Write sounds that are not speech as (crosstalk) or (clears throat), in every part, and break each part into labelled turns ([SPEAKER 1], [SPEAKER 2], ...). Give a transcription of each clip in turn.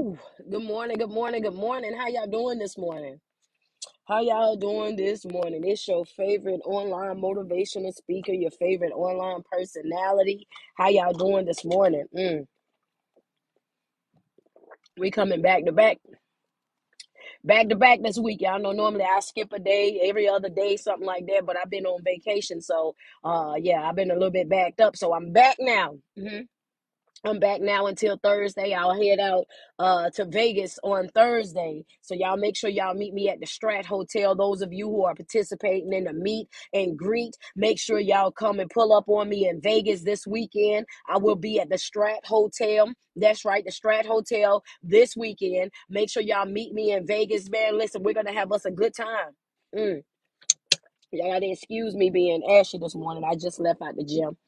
[SPEAKER 1] Good morning, good morning, good morning. How y'all doing this morning? How y'all doing this morning? It's your favorite online motivational speaker, your favorite online personality. How y'all doing this morning? Mm, we coming back to back, back to back this week. Y'all know normally I skip a day, every other day, something like that. But I've been on vacation, so uh, yeah, I've been a little bit backed up. So I'm back now. Mhm. I'm back now until Thursday. I'll head out uh to Vegas on Thursday. So y'all make sure y'all meet me at the Strat Hotel. Those of you who are participating in the meet and greet, make sure y'all come and pull up on me in Vegas this weekend. I will be at the Strat Hotel. That's right, the Strat Hotel this weekend. Make sure y'all meet me in Vegas, man. Listen, we're gonna have us a good time. Mm. Y'all gotta excuse me being ashy this morning. I just left out the gym.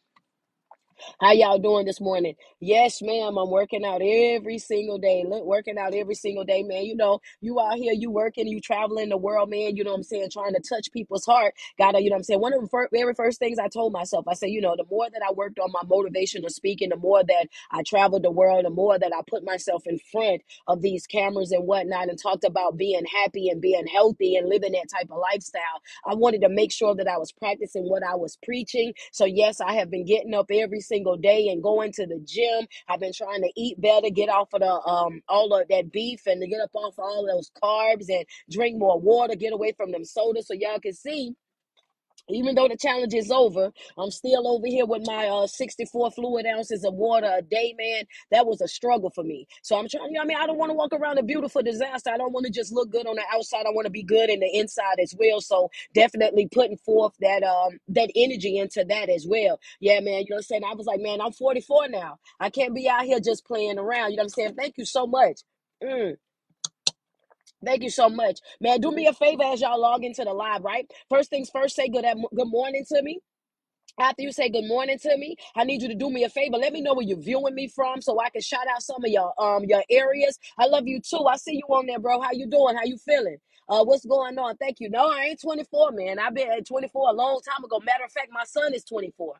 [SPEAKER 1] How y'all doing this morning? Yes, ma'am. I'm working out every single day. Look, working out every single day, man. You know, you out here, you working, you traveling the world, man. You know what I'm saying? Trying to touch people's heart. Gotta, you know what I'm saying? One of the very first things I told myself, I said, you know, the more that I worked on my motivation motivational speaking, the more that I traveled the world, the more that I put myself in front of these cameras and whatnot and talked about being happy and being healthy and living that type of lifestyle. I wanted to make sure that I was practicing what I was preaching. So, yes, I have been getting up every single day and going to the gym. I've been trying to eat better, get off of the um all of that beef and to get up off all those carbs and drink more water, get away from them sodas so y'all can see even though the challenge is over, I'm still over here with my uh 64 fluid ounces of water a day, man. That was a struggle for me. So I'm trying, you know, I mean, I don't want to walk around a beautiful disaster. I don't want to just look good on the outside. I want to be good in the inside as well. So definitely putting forth that um that energy into that as well. Yeah, man. You know what I'm saying? I was like, man, I'm 44 now. I can't be out here just playing around. You know what I'm saying? Thank you so much. Mm. Thank you so much, man. Do me a favor as y'all log into the live, right? First things first, say good good morning to me. After you say good morning to me, I need you to do me a favor. Let me know where you're viewing me from, so I can shout out some of your um your areas. I love you too. I see you on there, bro. How you doing? How you feeling? Uh, what's going on? Thank you. No, I ain't 24, man. I've been at 24 a long time ago. Matter of fact, my son is 24.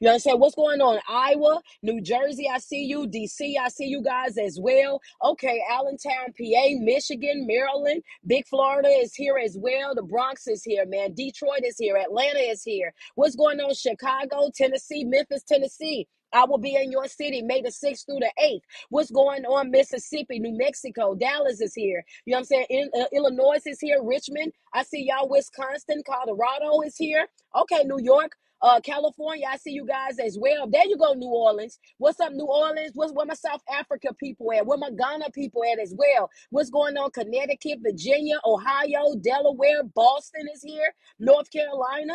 [SPEAKER 1] You saying? What's going on? Iowa, New Jersey, I see you. DC, I see you guys as well. Okay, Allentown, PA, Michigan, Maryland, Big Florida is here as well. The Bronx is here, man. Detroit is here. Atlanta is here. What's going on? Chicago, Tennessee, Memphis, Tennessee. I will be in your city May the 6th through the 8th. What's going on? Mississippi, New Mexico, Dallas is here. You know what I'm saying? In, uh, Illinois is here. Richmond. I see y'all. Wisconsin, Colorado is here. Okay, New York. Uh, California, I see you guys as well. There you go, New Orleans. What's up, New Orleans? What's where my South Africa people at? Where my Ghana people at as well? What's going on? Connecticut, Virginia, Ohio, Delaware, Boston is here. North Carolina.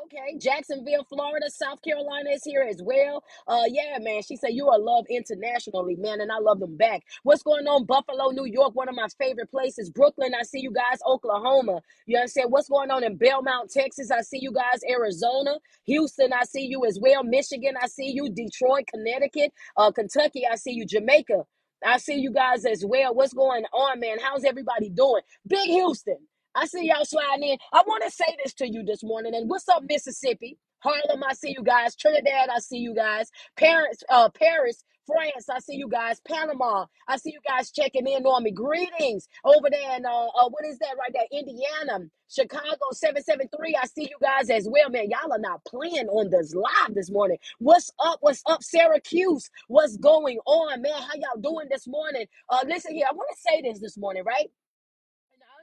[SPEAKER 1] Okay, Jacksonville, Florida, South Carolina is here as well. Uh, yeah, man. She said you are loved internationally, man, and I love them back. What's going on, Buffalo, New York? One of my favorite places. Brooklyn, I see you guys. Oklahoma, you understand? What's going on in Beaumont, Texas? I see you guys. Arizona, Houston, I see you as well. Michigan, I see you. Detroit, Connecticut, uh, Kentucky, I see you. Jamaica. I see you guys as well. What's going on, man? How's everybody doing? Big Houston. I see y'all sliding in. I want to say this to you this morning. And what's up, Mississippi? Harlem, I see you guys. Trinidad, I see you guys. Paris, uh, Paris, France, I see you guys. Panama, I see you guys checking in on me. Greetings over there in uh, uh what is that right there? Indiana, Chicago 773. I see you guys as well, man. Y'all are not playing on this live this morning. What's up? What's up, Syracuse? What's going on, man? How y'all doing this morning? Uh, listen here, I want to say this this morning, right?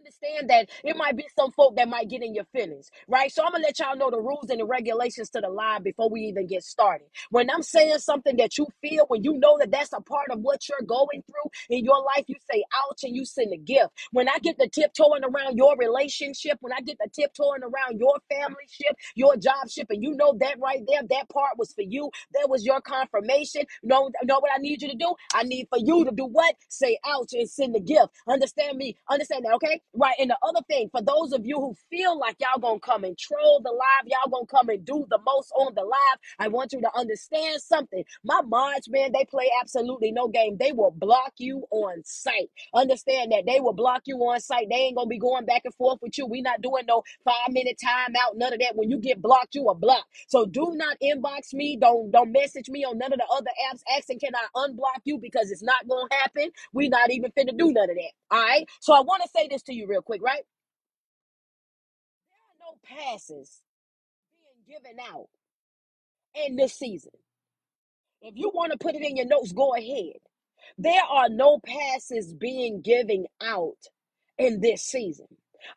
[SPEAKER 1] Understand that it might be some folk that might get in your feelings, right? So I'm gonna let y'all know the rules and the regulations to the line before we even get started. When I'm saying something that you feel, when you know that that's a part of what you're going through in your life, you say ouch and you send a gift. When I get the tiptoeing around your relationship, when I get the tiptoeing around your family ship, your job ship, and you know that right there, that part was for you. That was your confirmation. Know, know what I need you to do? I need for you to do what? Say ouch and send the gift. Understand me? Understand that, okay? Right. And the other thing, for those of you who feel like y'all gonna come and troll the live, y'all gonna come and do the most on the live, I want you to understand something. My mods, man, they play absolutely no game. They will block you on site. Understand that they will block you on site. They ain't gonna be going back and forth with you. We not doing no five minute timeout, none of that. When you get blocked, you are blocked. So do not inbox me. Don't don't message me on none of the other apps asking can I unblock you because it's not gonna happen. We not even finna do none of that. All right. So I want to say this to you real quick, right? There are no passes being given out in this season. If you want to put it in your notes, go ahead. There are no passes being given out in this season.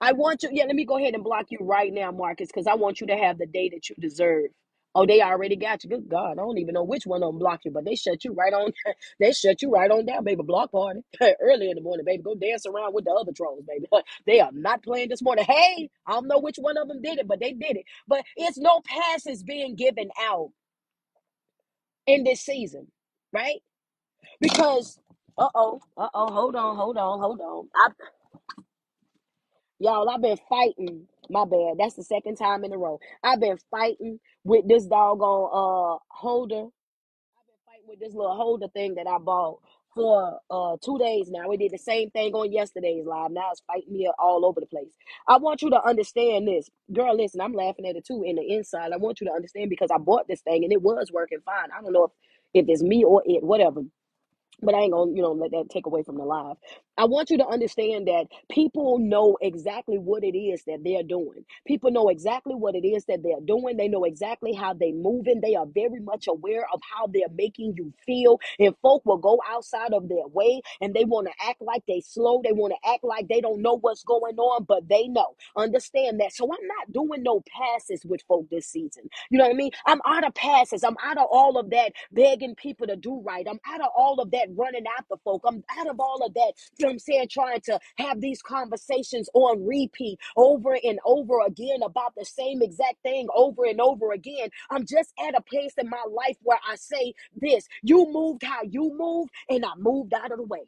[SPEAKER 1] I want you, yeah, let me go ahead and block you right now, Marcus, because I want you to have the day that you deserve. Oh, they already got you. Good God. I don't even know which one of them blocked you, but they shut you right on. (laughs) they shut you right on down, baby. Block party. (laughs) Early in the morning, baby. Go dance around with the other trolls, baby. (laughs) they are not playing this morning. Hey, I don't know which one of them did it, but they did it. But it's no passes being given out in this season, right? Because uh oh, uh oh, hold on, hold on, hold on. I, y'all, I've been fighting. My bad. That's the second time in a row. I've been fighting with this doggone uh holder. I've been fighting with this little holder thing that I bought for uh two days now. We did the same thing on yesterday's live. Now it's fighting me all over the place. I want you to understand this. Girl, listen, I'm laughing at it too in the inside. I want you to understand because I bought this thing and it was working fine. I don't know if, if it's me or it, whatever but I ain't gonna, you know, let that take away from the live. I want you to understand that people know exactly what it is that they're doing. People know exactly what it is that they're doing. They know exactly how they're moving. They are very much aware of how they're making you feel. And folk will go outside of their way and they want to act like they slow. They want to act like they don't know what's going on, but they know. Understand that. So I'm not doing no passes with folk this season. You know what I mean? I'm out of passes. I'm out of all of that begging people to do right. I'm out of all of that running after folk. I'm out of all of that, you know what I'm saying, trying to have these conversations on repeat over and over again about the same exact thing over and over again. I'm just at a place in my life where I say this you moved how you moved, and I moved out of the way.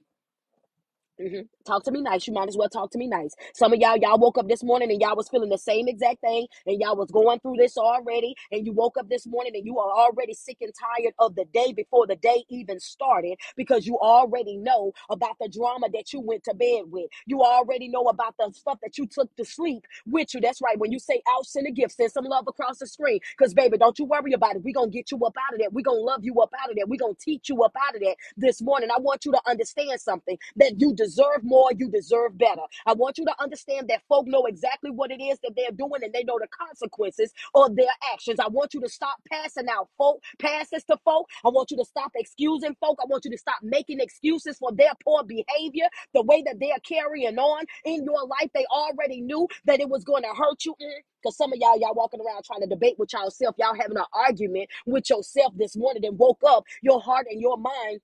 [SPEAKER 1] Hmm Talk to me nice. You might as well talk to me nice. Some of y'all, y'all woke up this morning and y'all was feeling the same exact thing, and y'all was going through this already. And you woke up this morning and you are already sick and tired of the day before the day even started because you already know about the drama that you went to bed with. You already know about the stuff that you took to sleep with you. That's right. When you say out, send a gift, send some love across the screen. Because, baby, don't you worry about it. We're going to get you up out of that. We're going to love you up out of that. We're going to teach you up out of that this morning. I want you to understand something that you deserve more, you deserve better. I want you to understand that folk know exactly what it is that they're doing and they know the consequences of their actions. I want you to stop passing out folk, passes to folk. I want you to stop excusing folk. I want you to stop making excuses for their poor behavior, the way that they're carrying on in your life. They already knew that it was going to hurt you. Mm. Because some of y'all, y'all walking around trying to debate with yourself. Y'all having an argument with yourself this morning and woke up. Your heart and your mind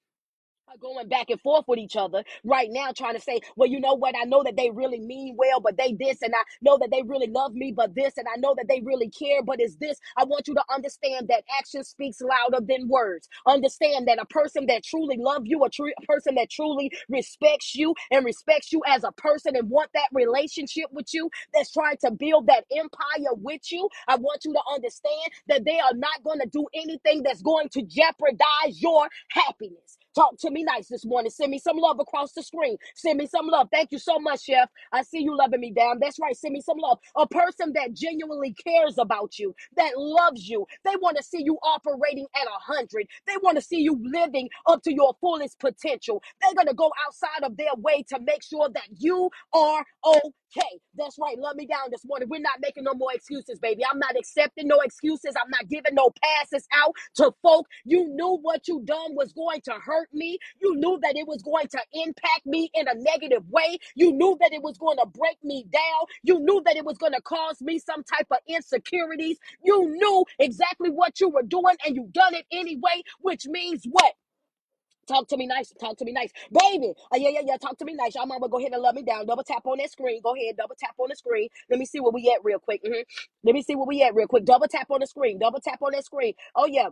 [SPEAKER 1] going back and forth with each other right now, trying to say, well, you know what? I know that they really mean well, but they this, and I know that they really love me, but this, and I know that they really care, but it's this. I want you to understand that action speaks louder than words. Understand that a person that truly loves you, a, true a person that truly respects you and respects you as a person and want that relationship with you, that's trying to build that empire with you. I want you to understand that they are not going to do anything that's going to jeopardize your happiness. Talk to me nice this morning. Send me some love across the screen. Send me some love. Thank you so much, Chef. I see you loving me down. That's right. Send me some love. A person that genuinely cares about you, that loves you. They want to see you operating at a hundred. They want to see you living up to your fullest potential. They're going to go outside of their way to make sure that you are okay. That's right. Love me down this morning. We're not making no more excuses, baby. I'm not accepting no excuses. I'm not giving no passes out to folk. You knew what you done was going to hurt me. You knew that it was going to impact me in a negative way. You knew that it was going to break me down. You knew that it was going to cause me some type of insecurities. You knew exactly what you were doing and you done it anyway, which means what? Talk to me nice. Talk to me nice. Baby. Uh, yeah, yeah, yeah. Talk to me nice. Y'all mama go ahead and love me down. Double tap on that screen. Go ahead. Double tap on the screen. Let me see where we at real quick. Mhm. Let me see where we at real quick. Double tap on the screen. Double tap on that screen. Oh, yeah.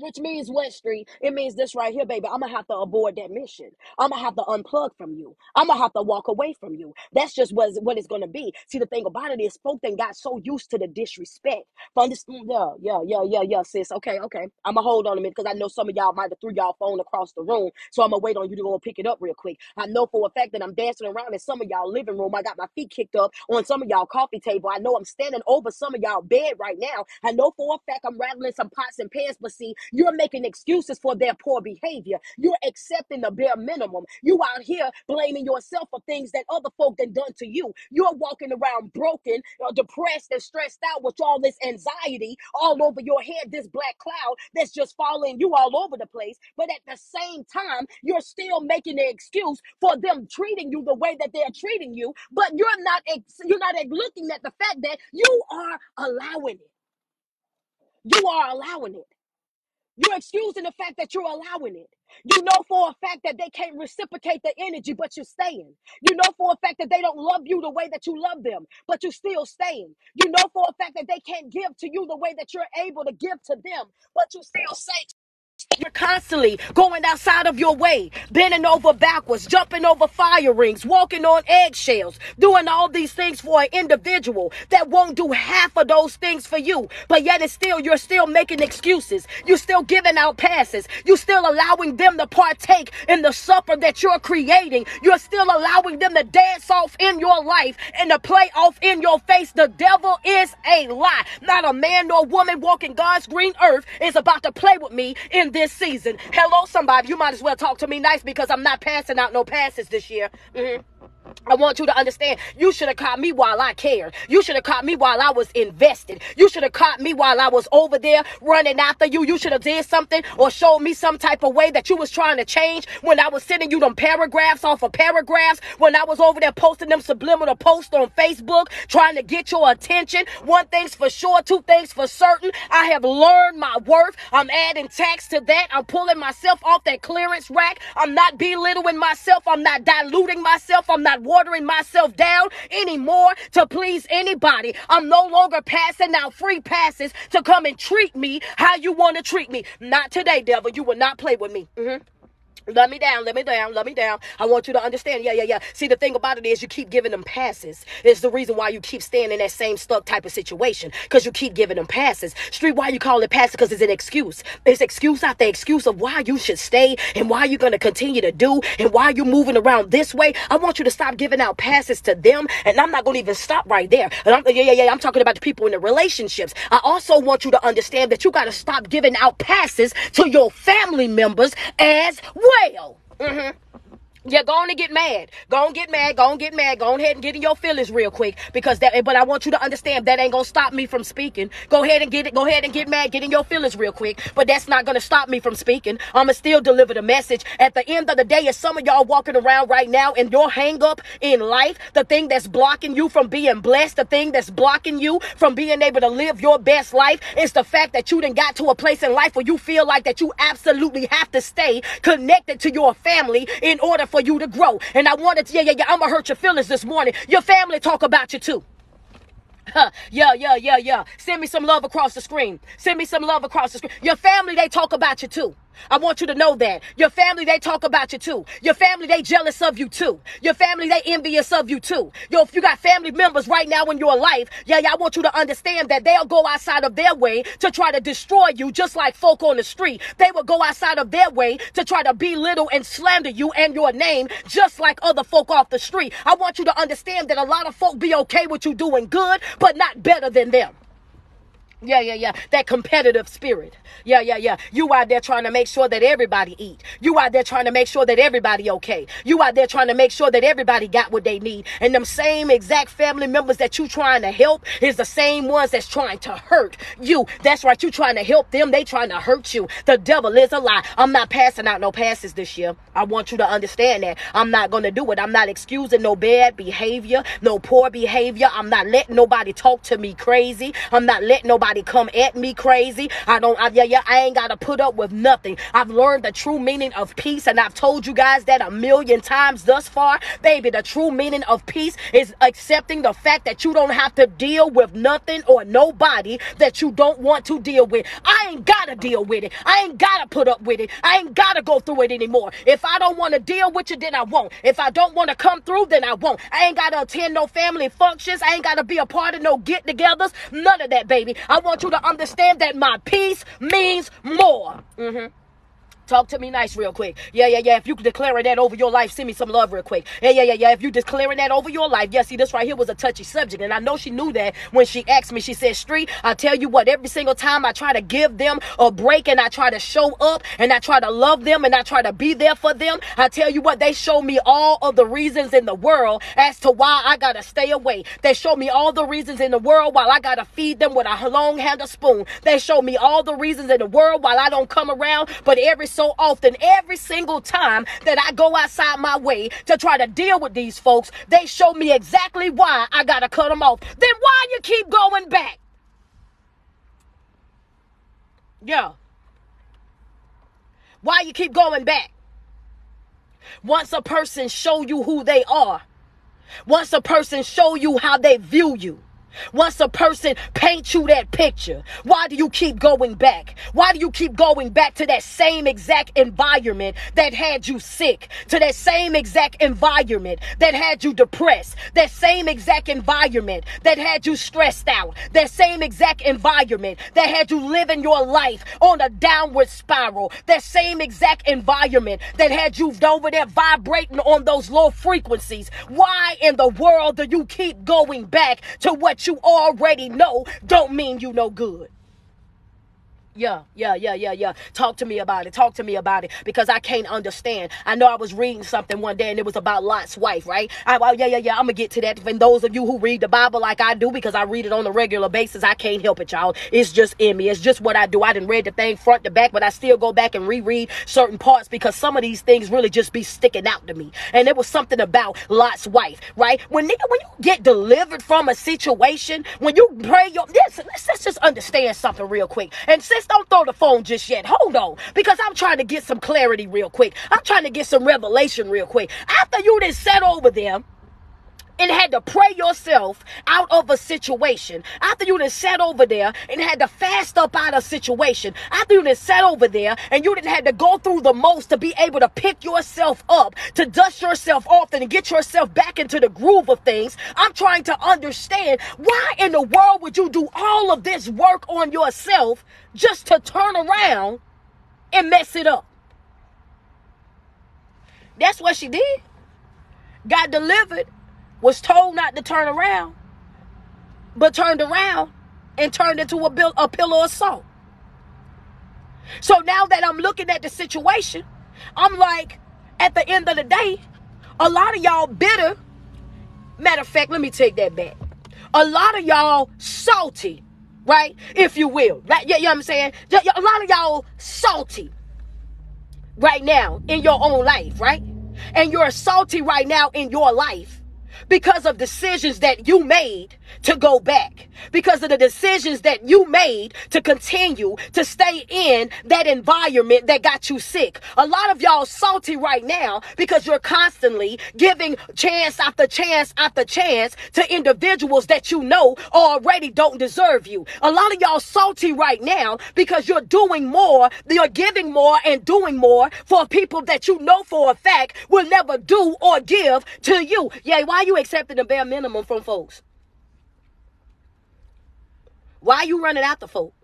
[SPEAKER 1] Which means West Street. It means this right here, baby. I'm gonna have to abort that mission. I'm gonna have to unplug from you. I'm gonna have to walk away from you. That's just what, what it's gonna be. See, the thing about it is, folk then got so used to the disrespect. For understand, mm, yeah, yeah, yeah, yeah, yeah, sis. Okay, okay. I'm gonna hold on a minute because I know some of y'all might have threw y'all phone across the room, so I'm gonna wait on you to go pick it up real quick. I know for a fact that I'm dancing around in some of y'all living room. I got my feet kicked up on some of y'all coffee table. I know I'm standing over some of y'all bed right now. I know for a fact I'm rattling some pots and pans, but see, you're making excuses for their poor behavior. You're accepting the bare minimum. You out here blaming yourself for things that other folk done done to you. You're walking around broken, uh, depressed, and stressed out with all this anxiety all over your head, this black cloud that's just following you all over the place. But at the same time, you're still making an excuse for them treating you the way that they're treating you. But you're not ex- you're not looking at the fact that you are allowing it. You are allowing it. You're excusing the fact that you're allowing it. You know for a fact that they can't reciprocate the energy, but you're staying. You know for a fact that they don't love you the way that you love them, but you're still staying. You know for a fact that they can't give to you the way that you're able to give to them, but you still say you're constantly going outside of your way, bending over backwards, jumping over fire rings, walking on eggshells, doing all these things for an individual that won't do half of those things for you. But yet it's still, you're still making excuses. You're still giving out passes. You're still allowing them to partake in the supper that you're creating. You're still allowing them to dance off in your life and to play off in your face. The devil is a lie. Not a man nor woman walking God's green earth is about to play with me in this season. Hello, somebody. You might as well talk to me nice because I'm not passing out no passes this year. Mhm. I want you to understand. You should have caught me while I cared. You should have caught me while I was invested. You should have caught me while I was over there running after you. You should have did something or showed me some type of way that you was trying to change when I was sending you them paragraphs off of paragraphs. When I was over there posting them subliminal posts on Facebook, trying to get your attention. One thing's for sure, two things for certain. I have learned my worth. I'm adding tax to that. I'm pulling myself off that clearance rack. I'm not belittling myself. I'm not diluting myself. I'm not watering myself down anymore to please anybody. I'm no longer passing out free passes to come and treat me how you want to treat me. Not today, devil. You will not play with me. Mhm. Let me down, let me down, let me down. I want you to understand. Yeah, yeah, yeah. See, the thing about it is you keep giving them passes. It's the reason why you keep staying in that same stuck type of situation. Because you keep giving them passes. Street, why you call it passes? Because it's an excuse. It's excuse after excuse of why you should stay and why you're going to continue to do and why you're moving around this way. I want you to stop giving out passes to them. And I'm not going to even stop right there. And I'm, yeah, yeah, yeah. I'm talking about the people in the relationships. I also want you to understand that you got to stop giving out passes to your family members as well well. Mm-hmm. Yeah, go on and get mad. Go on, get mad. Go on, get mad. Go ahead and get in your feelings real quick because that. But I want you to understand that ain't gonna stop me from speaking. Go ahead and get it. Go ahead and get mad. Get in your feelings real quick. But that's not gonna stop me from speaking. I'ma still deliver the message. At the end of the day, if some of y'all walking around right now and your hang up in life, the thing that's blocking you from being blessed, the thing that's blocking you from being able to live your best life, is the fact that you didn't got to a place in life where you feel like that you absolutely have to stay connected to your family in order for you to grow. And I wanted to, yeah, yeah, yeah, I'm gonna hurt your feelings this morning. Your family talk about you too. Huh. Yeah, yeah, yeah, yeah. Send me some love across the screen. Send me some love across the screen. Your family, they talk about you too. I want you to know that. Your family, they talk about you too. Your family, they jealous of you too. Your family, they envious of you too. Yo, if you got family members right now in your life, yeah, yeah, I want you to understand that they'll go outside of their way to try to destroy you, just like folk on the street. They will go outside of their way to try to belittle and slander you and your name, just like other folk off the street. I want you to understand that a lot of folk be okay with you doing good, but not better than them. Yeah, yeah, yeah. That competitive spirit. Yeah, yeah, yeah. You out there trying to make sure that everybody eat. You out there trying to make sure that everybody okay. You out there trying to make sure that everybody got what they need. And them same exact family members that you trying to help is the same ones that's trying to hurt you. That's right. You trying to help them. They trying to hurt you. The devil is a lie. I'm not passing out no passes this year. I want you to understand that. I'm not going to do it. I'm not excusing no bad behavior, no poor behavior. I'm not letting nobody talk to me crazy. I'm not letting nobody nobody come at me crazy. I don't, I, yeah, yeah, I ain't got to put up with nothing. I've learned the true meaning of peace, and I've told you guys that a million times thus far. Baby, the true meaning of peace is accepting the fact that you don't have to deal with nothing or nobody that you don't want to deal with. I ain't got to deal with it. I ain't got to put up with it. I ain't got to go through it anymore. If I don't want to deal with you, then I won't. If I don't want to come through, then I won't. I ain't got to attend no family functions. I ain't got to be a part of no get togethers. None of that, baby. I want you to understand that my peace means more. Mm-hmm. Talk to me nice real quick. Yeah, yeah, yeah. If you declare that over your life, send me some love real quick. Yeah, yeah, yeah, yeah. If you declaring that over your life, yeah, see, this right here was a touchy subject. And I know she knew that when she asked me. She said, Street, I tell you what, every single time I try to give them a break and I try to show up and I try to love them and I try to be there for them, I tell you what, they show me all of the reasons in the world as to why I gotta stay away. They show me all the reasons in the world while I gotta feed them with a long handled spoon. They show me all the reasons in the world while I don't come around, but every so often, every single time that I go outside my way to try to deal with these folks, they show me exactly why I gotta cut them off. Then why you keep going back? Yeah. Why you keep going back? Once a person show you who they are, once a person show you how they view you, once a person paints you that picture, why do you keep going back? Why do you keep going back to that same exact environment that had you sick? To that same exact environment that had you depressed? That same exact environment that had you stressed out? That same exact environment that had you living your life on a downward spiral? That same exact environment that had you over there vibrating on those low frequencies? Why in the world do you keep going back to what you already know don't mean you no good. Yeah, yeah, yeah, yeah, yeah. Talk to me about it. Talk to me about it because I can't understand. I know I was reading something one day and it was about Lot's wife, right? I, well, yeah, yeah, yeah. I'm gonna get to that. And those of you who read the Bible like I do, because I read it on a regular basis, I can't help it, y'all. It's just in me. It's just what I do. I didn't read the thing front to back, but I still go back and reread certain parts because some of these things really just be sticking out to me. And it was something about Lot's wife, right? When nigga, when you get delivered from a situation, when you pray your listen, let's, let's just understand something real quick. And since don't throw the phone just yet. Hold on. Because I'm trying to get some clarity real quick. I'm trying to get some revelation real quick. After you didn't set over them, and had to pray yourself out of a situation, after you done sat over there and had to fast up out of a situation, after you done sat over there and you didn't had to go through the most to be able to pick yourself up, to dust yourself off and get yourself back into the groove of things, I'm trying to understand why in the world would you do all of this work on yourself just to turn around and mess it up? That's what she did. Got delivered was told not to turn around, but turned around and turned into a, bill, a pillow of salt. So now that I'm looking at the situation, I'm like, at the end of the day, a lot of y'all bitter. Matter of fact, let me take that back. A lot of y'all salty, right? If you will. Right? Yeah, you know what I'm saying? A lot of y'all salty right now in your own life, right? And you're salty right now in your life because of decisions that you made to go back, because of the decisions that you made to continue to stay in that environment that got you sick. A lot of y'all salty right now because you're constantly giving chance after chance after chance to individuals that you know already don't deserve you. A lot of y'all salty right now because you're doing more, you're giving more and doing more for people that you know for a fact will never do or give to you. Yeah, why you accepting the bare minimum from folks? Why are you running out the folk?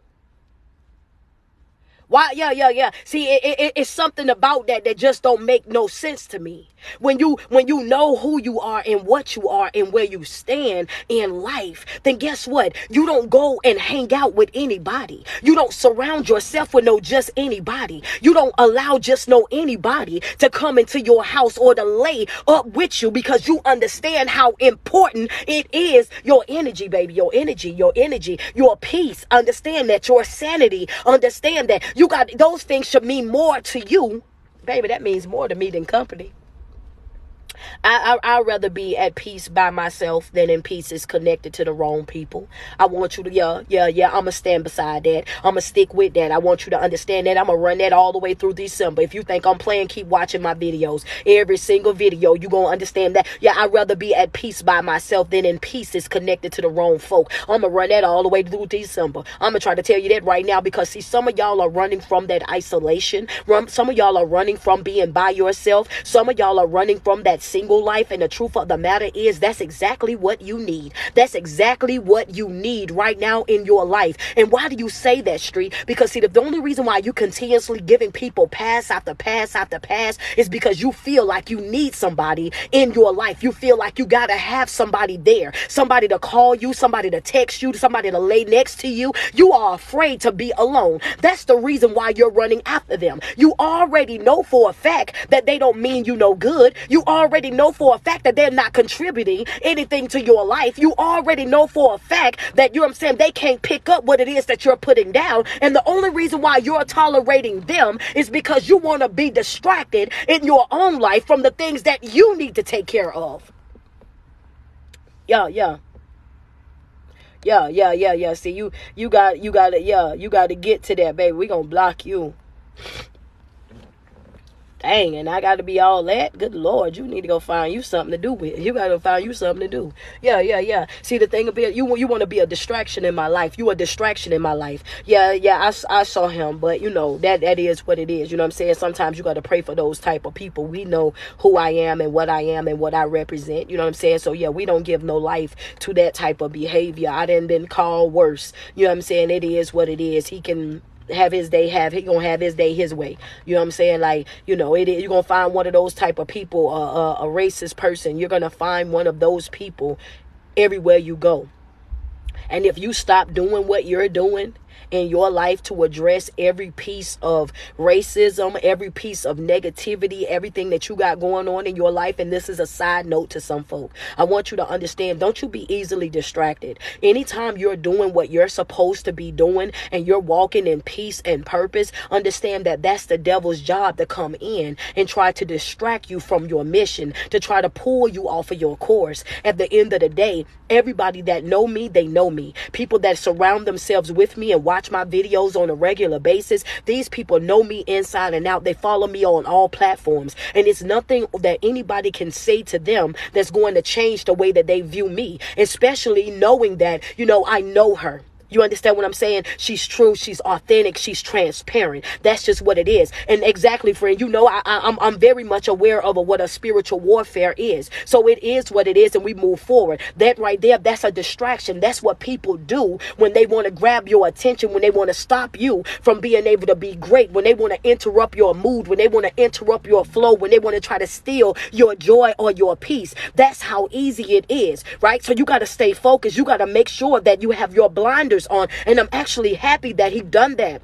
[SPEAKER 1] Why? Yeah, yeah, yeah. See, it, it, it's something about that that just don't make no sense to me. When you when you know who you are and what you are and where you stand in life, then guess what? You don't go and hang out with anybody. You don't surround yourself with no just anybody. You don't allow just no anybody to come into your house or to lay up with you because you understand how important it is. Your energy, baby, your energy, your energy, your peace. Understand that your sanity. Understand that you got those things should mean more to you. Baby, that means more to me than company. I, I I'd rather be at peace by myself than in pieces connected to the wrong people. I want you to yeah yeah yeah. I'ma stand beside that. I'ma stick with that. I want you to understand that. I'ma run that all the way through December. If you think I'm playing, keep watching my videos. Every single video, you gonna understand that. Yeah, I'd rather be at peace by myself than in pieces connected to the wrong folk. I'ma run that all the way through December. I'ma try to tell you that right now because see, some of y'all are running from that isolation. Some of y'all are running from being by yourself. Some of y'all are running from that single life. And the truth of the matter is, that's exactly what you need. That's exactly what you need right now in your life. And why do you say that, Street? Because, see, the only reason why you continuously giving people pass after pass after pass is because you feel like you need somebody in your life. You feel like you got to have somebody there, somebody to call you, somebody to text you, somebody to lay next to you. You are afraid to be alone. That's the reason why you're running after them. You already know for a fact that they don't mean you no good. You already know for a fact that they're not contributing anything to your life. You already know for a fact that you know I'm saying they can't pick up what it is that you're putting down. And the only reason why you're tolerating them is because you want to be distracted in your own life from the things that you need to take care of. Yeah, yeah. Yeah, yeah, yeah, yeah. See, you you got you got to yeah, you got to get to that, baby. We gonna block you. Dang, and I got to be all that. Good Lord, you need to go find you something to do with. You got to find you something to do. Yeah, yeah, yeah. See, the thing about you, you want to be a distraction in my life. You a distraction in my life. Yeah, yeah. I, I saw him, but you know that that is what it is. You know what I'm saying? Sometimes you got to pray for those type of people. We know who I am and what I am and what I represent. You know what I'm saying? So yeah, we don't give no life to that type of behavior. I didn't been called worse. You know what I'm saying? It is what it is. He can have his day have he gonna have his day his way. You know what i'm saying? Like you know it you're gonna find one of those type of people a racist person. You're gonna find one of those people everywhere you go. And if you stop doing what you're doing in your life to address every piece of racism, every piece of negativity, everything that you got going on in your life. And this is a side note to some folk. I want you to understand don't you be easily distracted. Anytime you're doing what you're supposed to be doing and you're walking in peace and purpose, understand that that's the devil's job to come in and try to distract you from your mission, to try to pull you off of your course. At the end of the day, everybody that know me, they know me. People that surround themselves with me and watch watch my videos on a regular basis, these people know me inside and out. They follow me on all platforms. And it's nothing that anybody can say to them that's going to change the way that they view me, especially knowing that, you know, I know her. You understand what I'm saying? She's true. She's authentic. She's transparent. That's just what it is. And exactly, friend, you know, I, am I'm, I'm very much aware of what a spiritual warfare is. So it is what it is, and we move forward. That right there, that's a distraction. That's what people do when they want to grab your attention, when they want to stop you from being able to be great, when they want to interrupt your mood, when they want to interrupt your flow, when they want to try to steal your joy or your peace. That's how easy it is, right? So you got to stay focused. You got to make sure that you have your blinders on. And I'm actually happy that he done that.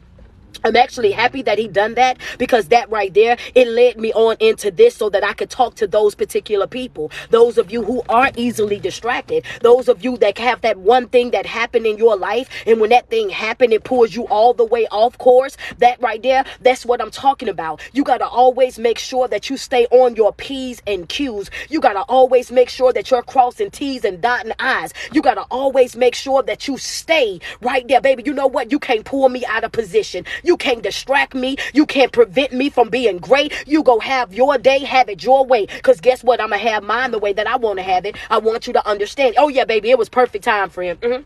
[SPEAKER 1] I'm actually happy that he done that because that right there, it led me on into this so that I could talk to those particular people. Those of you who are easily distracted. Those of you that have that one thing that happened in your life. And when that thing happened, it pulls you all the way off course. That right there, that's what I'm talking about. You got to always make sure that you stay on your P's and Q's. You got to always make sure that you're crossing T's and dotting I's. You got to always make sure that you stay right there, baby. You know what? You can't pull me out of position. You you can't distract me. You can't prevent me from being great. You go have your day, have it your way. Because guess what? I'm going to have mine the way that I want to have it. I want you to understand. Oh, yeah, baby, it was perfect time, friend. Mm-hmm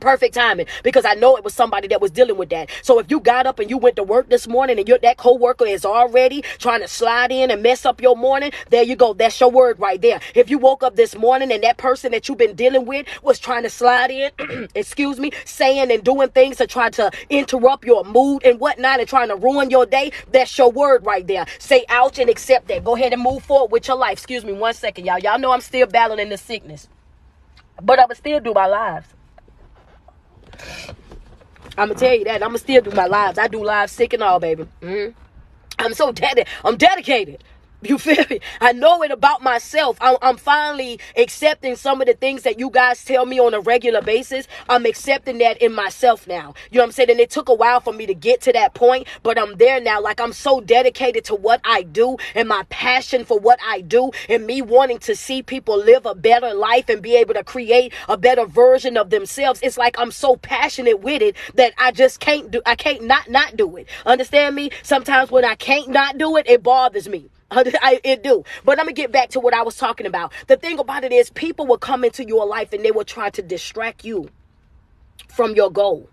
[SPEAKER 1] perfect timing because I know it was somebody that was dealing with that. So if you got up and you went to work this morning and your that coworker is already trying to slide in and mess up your morning, there you go. That's your word right there. If you woke up this morning and that person that you've been dealing with was trying to slide in, (clears throat) excuse me, saying and doing things to try to interrupt your mood and whatnot and trying to ruin your day, that's your word right there. Say ouch and accept that. Go ahead and move forward with your life. Excuse me one second, y'all. Y'all know I'm still battling the sickness. But I will still do my lives. I'm gonna tell you that. I'm gonna still do my lives. I do live sick and all, baby. Mm-hmm. I'm so dedicated. I'm dedicated. You feel me? I know it about myself. I'm, I'm, finally accepting some of the things that you guys tell me on a regular basis. I'm accepting that in myself now. You know what I'm saying? And it took a while for me to get to that point, but I'm there now. Like I'm so dedicated to what I do and my passion for what I do and me wanting to see people live a better life and be able to create a better version of themselves. It's like I'm so passionate with it that I just can't do I can't not not do it. Understand me? Sometimes when I can't not do it, it bothers me. I, it do. But I'm gonna get back to what I was talking about. The thing about it is, people will come into your life and they will try to distract you from your goal,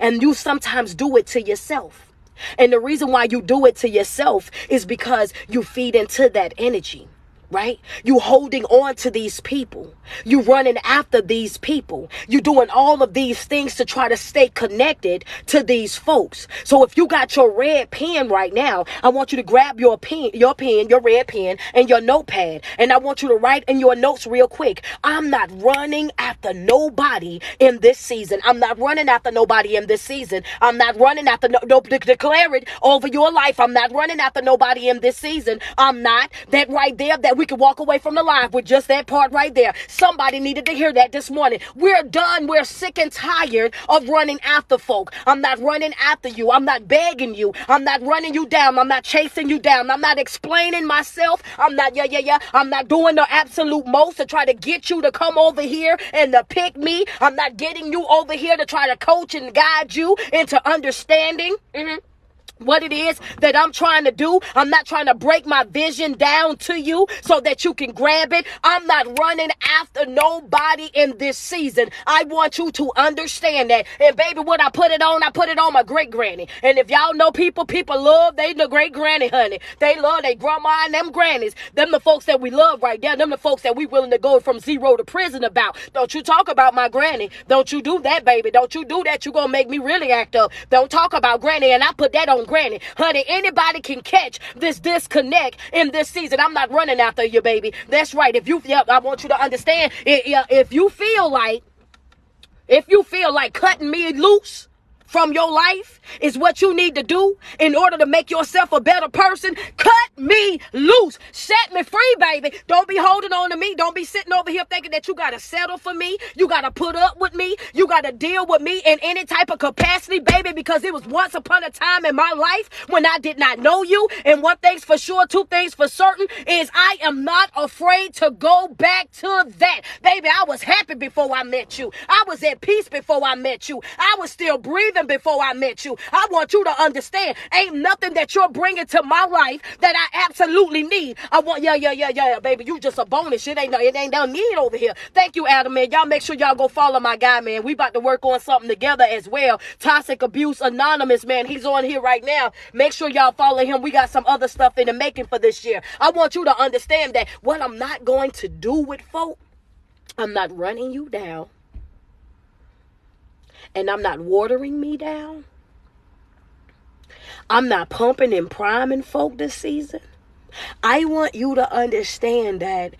[SPEAKER 1] and you sometimes do it to yourself. And the reason why you do it to yourself is because you feed into that energy right? You holding on to these people. You running after these people. You doing all of these things to try to stay connected to these folks. So if you got your red pen right now, I want you to grab your pen, your pen, your red pen and your notepad. And I want you to write in your notes real quick. I'm not running after nobody in this season. I'm not running after nobody in this season. I'm not running after no, no declare it over your life. I'm not running after nobody in this season. I'm not that right there that we we could walk away from the live with just that part right there. Somebody needed to hear that this morning. We're done. We're sick and tired of running after folk. I'm not running after you. I'm not begging you. I'm not running you down. I'm not chasing you down. I'm not explaining myself. I'm not, yeah, yeah, yeah. I'm not doing the absolute most to try to get you to come over here and to pick me. I'm not getting you over here to try to coach and guide you into understanding. Mm-hmm what it is that I'm trying to do. I'm not trying to break my vision down to you so that you can grab it. I'm not running after nobody in this season. I want you to understand that. And baby, when I put it on, I put it on my great granny. And if y'all know people, people love they the great granny, honey. They love they grandma and them grannies. Them the folks that we love right there. Them the folks that we willing to go from zero to prison about. Don't you talk about my granny. Don't you do that, baby. Don't you do that. You gonna make me really act up. Don't talk about granny. And I put that on granny. Honey, anybody can catch this disconnect in this season. I'm not running after you, baby. That's right. If you, yep, I want you to understand. If you feel like, if you feel like cutting me loose, from your life is what you need to do in order to make yourself a better person. Cut me loose. Set me free, baby. Don't be holding on to me. Don't be sitting over here thinking that you got to settle for me. You got to put up with me. You got to deal with me in any type of capacity, baby, because it was once upon a time in my life when I did not know you. And one thing's for sure, two things for certain is I am not afraid to go back to that. Baby, I was happy before I met you. I was at peace before I met you. I was still breathing before I met you. I want you to understand, ain't nothing that you're bringing to my life that I absolutely need. I want, yeah, yeah, yeah, yeah, baby. You just a bonus. It ain't no, it ain't no need over here. Thank you, Adam, man. Y'all make sure y'all go follow my guy, man. We about to work on something together as well. Toxic Abuse Anonymous, man. He's on here right now. Make sure y'all follow him. We got some other stuff in the making for this year. I want you to understand that what I'm not going to do with folk, I'm not running you down and I'm not watering me down. I'm not pumping and priming folk this season. I want you to understand that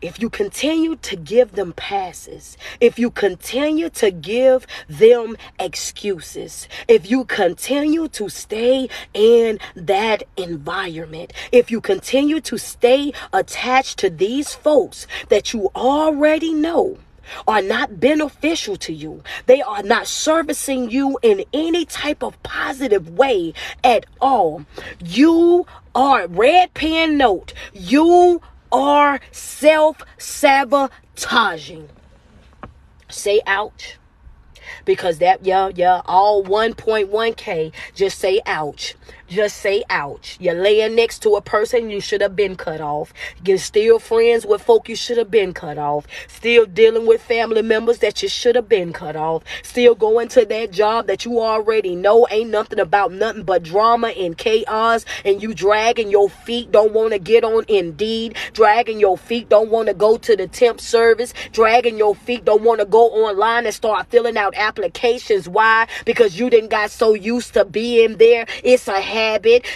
[SPEAKER 1] if you continue to give them passes, if you continue to give them excuses, if you continue to stay in that environment, if you continue to stay attached to these folks that you already know, are not beneficial to you. They are not servicing you in any type of positive way at all. You are, red pen note, you are self sabotaging. Say ouch. Because that, yeah, yeah, all 1.1K, just say ouch just say ouch. You're laying next to a person you should have been cut off. You're still friends with folk you should have been cut off. Still dealing with family members that you should have been cut off. Still going to that job that you already know ain't nothing about nothing but drama and chaos. And you dragging your feet, don't want to get on Indeed. Dragging your feet, don't want to go to the temp service. Dragging your feet, don't want to go online and start filling out applications. Why? Because you didn't got so used to being there. It's a.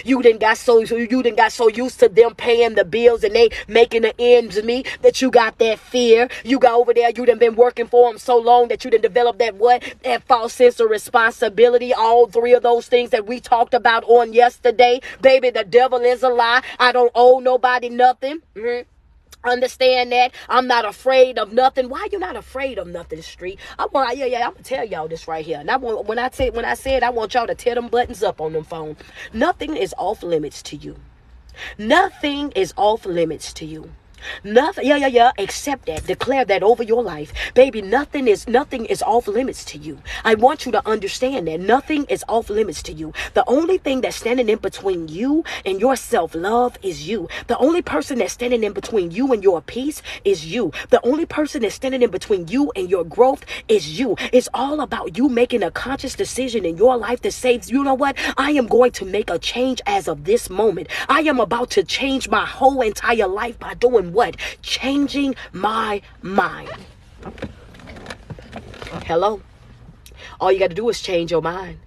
[SPEAKER 1] You didn't got so you didn't got so used to them paying the bills and they making the ends meet that you got that fear. You got over there. You done been working for them so long that you didn't develop that what that false sense of responsibility. All three of those things that we talked about on yesterday, baby. The devil is a lie. I don't owe nobody nothing. Mm-hmm. Understand that I'm not afraid of nothing. Why you not afraid of nothing, Street? I want, yeah, yeah. I'm gonna tell y'all this right here. And I want, when I say, when I said, I want y'all to tear them buttons up on them phone. Nothing is off limits to you. Nothing is off limits to you. Nothing, yeah, yeah, yeah. Accept that. Declare that over your life. Baby, nothing is nothing is off limits to you. I want you to understand that nothing is off limits to you. The only thing that's standing in between you and your self-love is you. The only person that's standing in between you and your peace is you. The only person that's standing in between you and your growth is you. It's all about you making a conscious decision in your life that says, you know what? I am going to make a change as of this moment. I am about to change my whole entire life by doing what? Changing my mind. Hello? All you got to do is change your mind.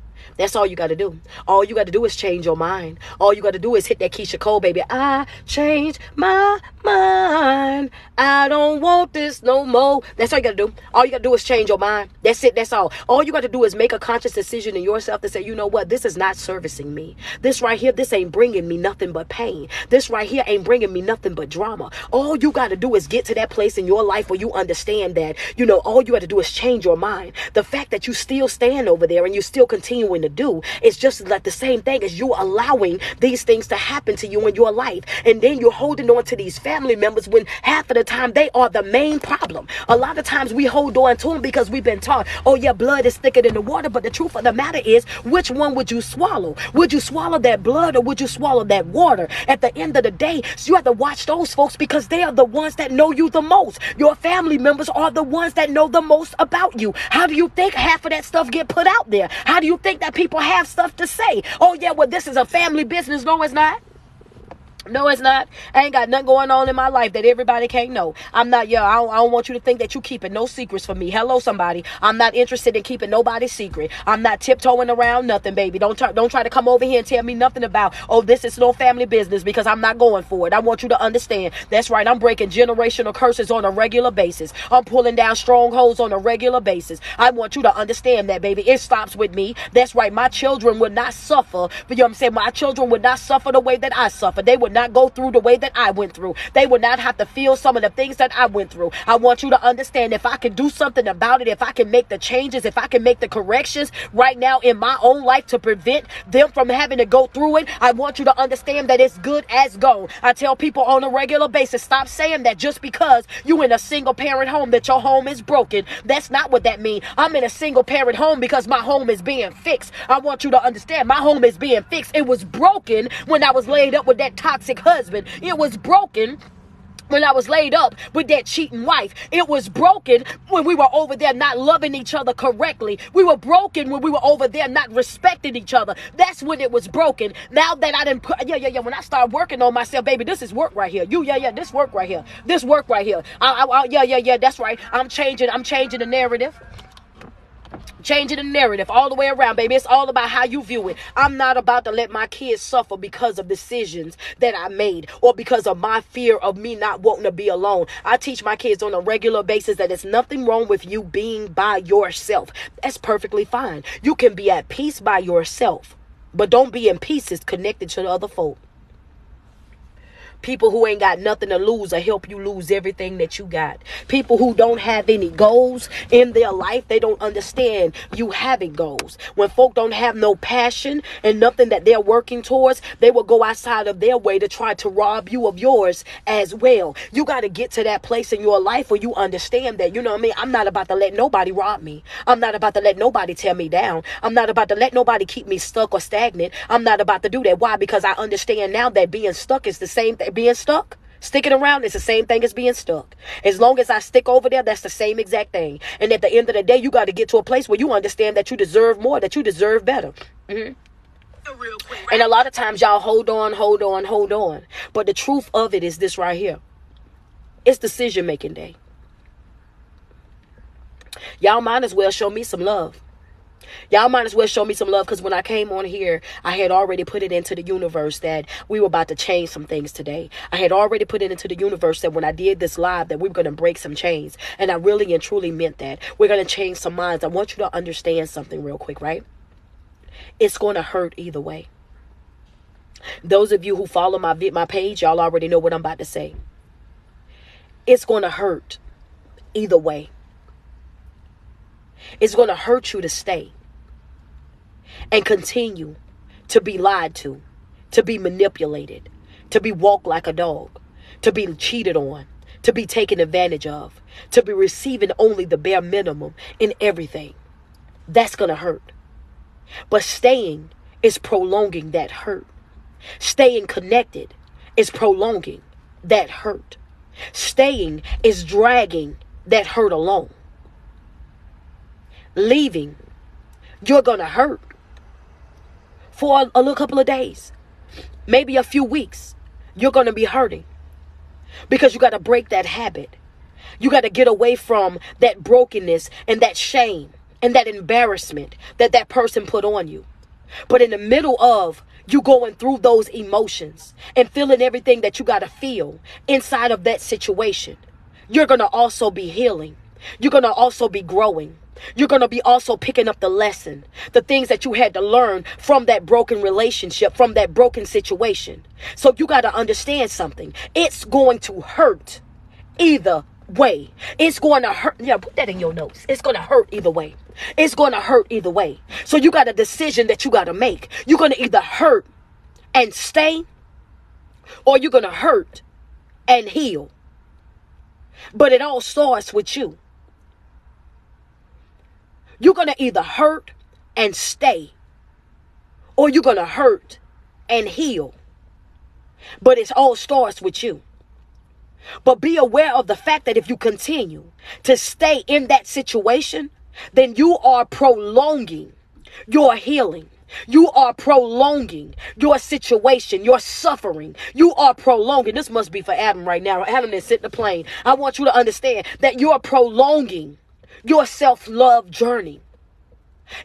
[SPEAKER 1] That's all you got to do. All you got to do is change your mind. All you got to do is hit that Keyshia Cole, baby. I change my mind. I don't want this no more. That's all you got to do. All you got to do is change your mind. That's it. That's all. All you got to do is make a conscious decision in yourself to say, you know what? This is not servicing me. This right here, this ain't bringing me nothing but pain. This right here ain't bringing me nothing but drama. All you got to do is get to that place in your life where you understand that, you know, all you got to do is change your mind. The fact that you still stand over there and you're still continuing to do. It's just like the same thing as you allowing these things to happen to you in your life. And then you're holding on to these family members when half of the time they are the main problem. A lot of times we hold on to them because we've been taught, oh your blood is thicker than the water. But the truth of the matter is, which one would you swallow? Would you swallow that blood or would you swallow that water? At the end of the day, you have to watch those folks because they are the ones that know you the most. Your family members are the ones that know the most about you. How do you think half of that stuff get put out there? How do you think that people have stuff to say. Oh, yeah, well, this is a family business. No, it's not. No, it's not. I ain't got nothing going on in my life that everybody can't know. I'm not, yeah, I don't, I don't want you to think that you keeping no secrets from me. Hello, somebody. I'm not interested in keeping nobody's secret. I'm not tiptoeing around nothing, baby. Don't try, don't try to come over here and tell me nothing about, oh, this is no family business because I'm not going for it. I want you to understand. That's right. I'm breaking generational curses on a regular basis. I'm pulling down strongholds on a regular basis. I want you to understand that, baby. It stops with me. That's right. My children would not suffer. You know what I'm saying? My children would not suffer the way that I suffer. They would not go through the way that I went through. They will not have to feel some of the things that I went through. I want you to understand if I can do something about it, if I can make the changes, if I can make the corrections right now in my own life to prevent them from having to go through it, I want you to understand that it's good as gone. I tell people on a regular basis, stop saying that just because you in a single parent home that your home is broken. That's not what that means. I'm in a single parent home because my home is being fixed. I want you to understand my home is being fixed. It was broken when I was laid up with that toxic husband. It was broken when I was laid up with that cheating wife. It was broken when we were over there not loving each other correctly. We were broken when we were over there not respecting each other. That's when it was broken. Now that I didn't put, yeah, yeah, yeah. When I started working on myself, baby, this is work right here. You, yeah, yeah, this work right here. This work right here. I, I, I, yeah, yeah, yeah. That's right. I'm changing. I'm changing the narrative changing the narrative all the way around, baby. It's all about how you view it. I'm not about to let my kids suffer because of decisions that I made or because of my fear of me not wanting to be alone. I teach my kids on a regular basis that it's nothing wrong with you being by yourself. That's perfectly fine. You can be at peace by yourself, but don't be in pieces connected to the other folk. People who ain't got nothing to lose or help you lose everything that you got. People who don't have any goals in their life, they don't understand you having goals. When folk don't have no passion and nothing that they're working towards, they will go outside of their way to try to rob you of yours as well. You got to get to that place in your life where you understand that, you know what I mean? I'm not about to let nobody rob me. I'm not about to let nobody tear me down. I'm not about to let nobody keep me stuck or stagnant. I'm not about to do that. Why? Because I understand now that being stuck is the same thing being stuck. Sticking around is the same thing as being stuck. As long as I stick over there, that's the same exact thing. And at the end of the day, you got to get to a place where you understand that you deserve more, that you deserve better. Mm-hmm. And a lot of times, y'all hold on, hold on, hold on. But the truth of it is this right here it's decision making day. Y'all might as well show me some love. Y'all might as well show me some love because when I came on here, I had already put it into the universe that we were about to change some things today. I had already put it into the universe that when I did this live, that we were going to break some chains. And I really and truly meant that. We're going to change some minds. I want you to understand something real quick, right? It's going to hurt either way. Those of you who follow my my page, y'all already know what I'm about to say. It's going to hurt either way. It's going to hurt you to stay and continue to be lied to, to be manipulated, to be walked like a dog, to be cheated on, to be taken advantage of, to be receiving only the bare minimum in everything. That's going to hurt. But staying is prolonging that hurt. Staying connected is prolonging that hurt. Staying is dragging that hurt along. Leaving, you're going to hurt for a, little couple of days, maybe a few weeks. You're going to be hurting because you got to break that habit. You got to get away from that brokenness and that shame and that embarrassment that that person put on you. But in the middle of you going through those emotions and feeling everything that you got to feel inside of that situation, you're going to also be healing. You're going to also be growing. You're going to be also picking up the lesson, the things that you had to learn from that broken relationship, from that broken situation. So you got to understand something. It's going to hurt either way. It's going to hurt. Yeah, put that in your notes. It's going to hurt either way. It's going to hurt either way. So you got a decision that you got to make. You're going to either hurt and stay, or you're going to hurt and heal. But it all starts with you. You're going to either hurt and stay, or you're going to hurt and heal. But it all starts with you. But be aware of the fact that if you continue to stay in that situation, then you are prolonging your healing. You are prolonging your situation, your suffering. You are prolonging. This must be for Adam right now. Adam is sitting the plane. I want you to understand that you are prolonging your self love journey.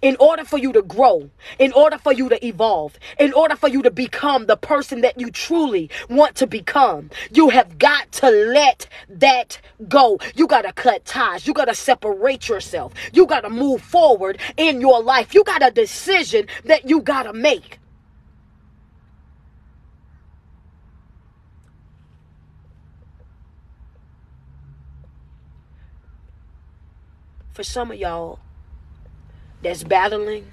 [SPEAKER 1] In order for you to grow, in order for you to evolve, in order for you to become the person that you truly want to become, you have got to let that go. You got to cut ties. You got to separate yourself. You got to move forward in your life. You got a decision that you got to make. For some of y'all, that's battling,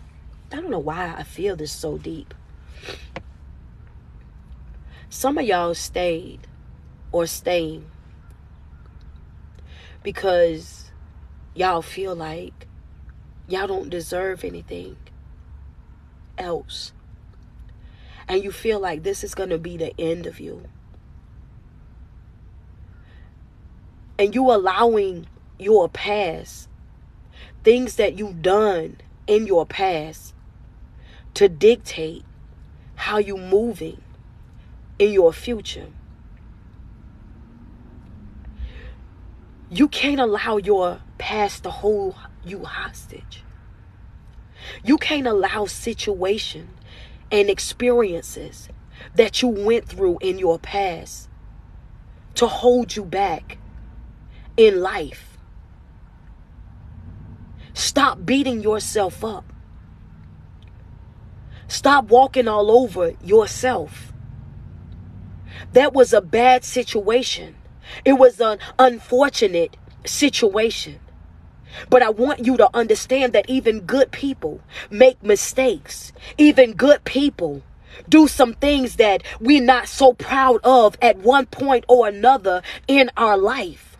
[SPEAKER 1] I don't know why I feel this so deep. Some of y'all stayed or staying because y'all feel like y'all don't deserve anything else. And you feel like this is going to be the end of you. And you allowing your past things that you've done in your past to dictate how you're moving in your future. You can't allow your past to hold you hostage. You can't allow situation and experiences that you went through in your past to hold you back in life. Stop beating yourself up. Stop walking all over yourself. That was a bad situation. It was an unfortunate situation. But I want you to understand that even good people make mistakes. Even good people do some things that we're not so proud of at one point or another in our life.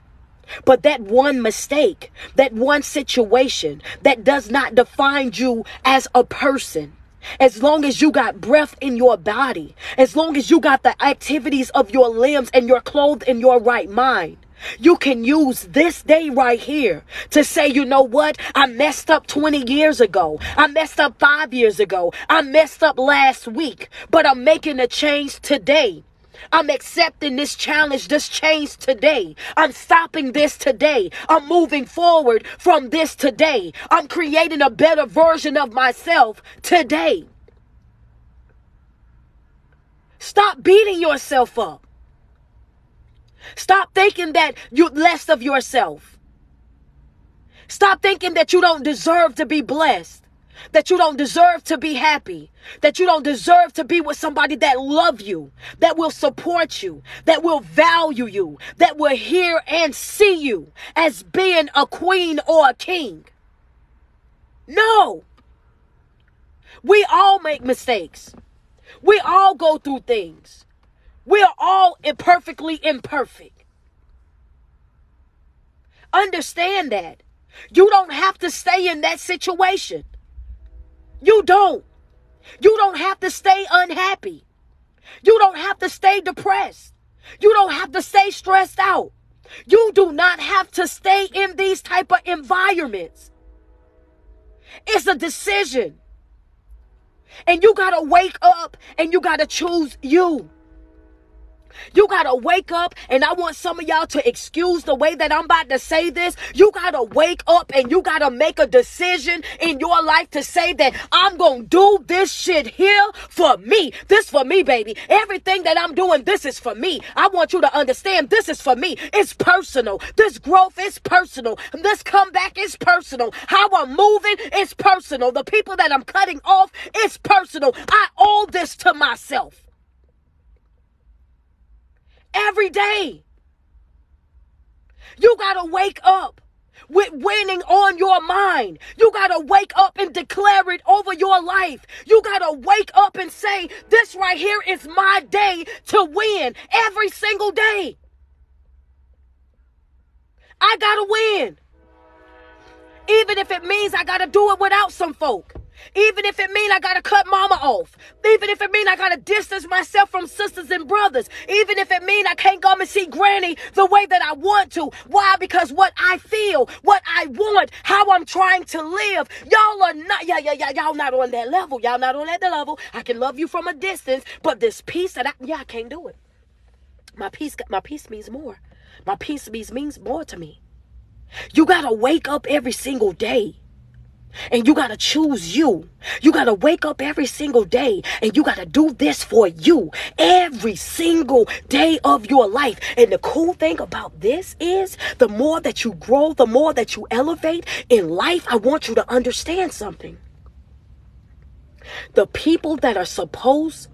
[SPEAKER 1] But that one mistake, that one situation that does not define you as a person. As long as you got breath in your body, as long as you got the activities of your limbs and you're clothed in your right mind, you can use this day right here to say, you know what? I messed up 20 years ago. I messed up five years ago. I messed up last week, but I'm making a change today. I'm accepting this challenge, this change today. I'm stopping this today. I'm moving forward from this today. I'm creating a better version of myself today. Stop beating yourself up. Stop thinking that you're less of yourself. Stop thinking that you don't deserve to be blessed, that you don't deserve to be happy, that you don't deserve to be with somebody that love you, that will support you, that will value you, that will hear and see you as being a queen or a king. No. We all make mistakes. We all go through things. We are all imperfectly imperfect. Understand that. You don't have to stay in that situation. You don't. You don't have to stay unhappy. You don't have to stay depressed. You don't have to stay stressed out. You do not have to stay in these type of environments. It's a decision. And you got to wake up and you got to choose you. You got to wake up, and I want some of y'all to excuse the way that I'm about to say this. You got to wake up and you got to make a decision in your life to say that I'm to do this shit here for me. This for me, baby. Everything that I'm doing, this is for me. I want you to understand this is for me. It's personal. This growth is personal. This comeback is personal. How I'm moving is personal. The people that I'm cutting off is personal. I owe this to myself every day. You got to wake up with winning on your mind. You got to wake up and declare it over your life. You got to wake up and say, This right here is my day to win every single day. I got to win. Even if it means I got to do it without some folk. Even if it mean I gotta cut mama off. Even if it mean I gotta distance myself from sisters and brothers. Even if it mean I can't come and see granny the way that I want to. Why? Because what I feel, what I want, how I'm trying to live. Y'all are not, yeah, yeah, yeah, y'all not on that level. Y'all not on that level. I can love you from a distance, but this peace that I, yeah, I can't do it. My peace, my peace means more. My peace means, means more to me. You gotta wake up every single day and you got to choose you. You got to wake up every single day and you got to do this for you every single day of your life. And the cool thing about this is the more that you grow, the more that you elevate in life, I want you to understand something. The people that are supposed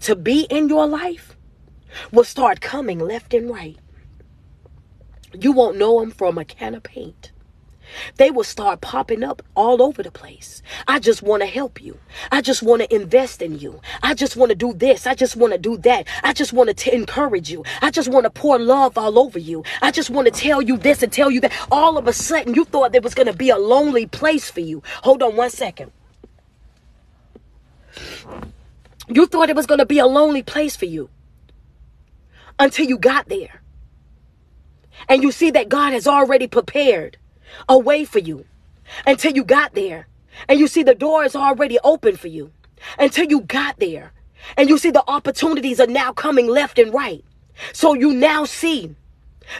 [SPEAKER 1] to be in your life will start coming left and right. You won't know them from a can of paint. They will start popping up all over the place. I just want to help you. I just want to invest in you. I just want to do this. I just want to do that. I just want to encourage you. I just want to pour love all over you. I just want to tell you this and tell you that. All of a sudden, you thought there was going to be a lonely place for you. Hold on one second. You thought it was going to be a lonely place for you until you got there. And you see that God has already prepared a way for you until you got there. And you see the door is already open for you until you got there. And you see the opportunities are now coming left and right. So you now see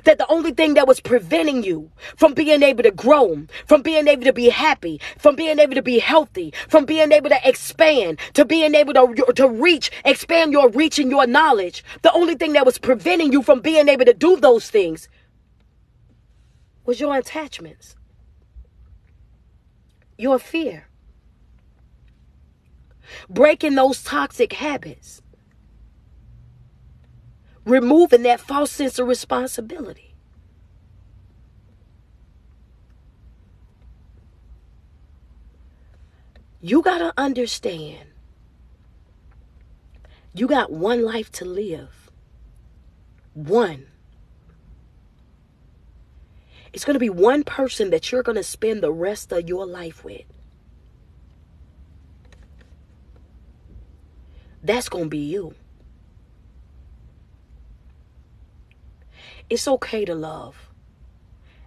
[SPEAKER 1] that the only thing that was preventing you from being able to grow, from being able to be happy, from being able to be healthy, from being able to expand, to being able to, to reach, expand your reach and your knowledge, the only thing that was preventing you from being able to do those things was your attachments, your fear, breaking those toxic habits, removing that false sense of responsibility. You got to understand you got one life to live. One. It's going to be one person that you're going to spend the rest of your life with. That's going to be you. It's okay to love.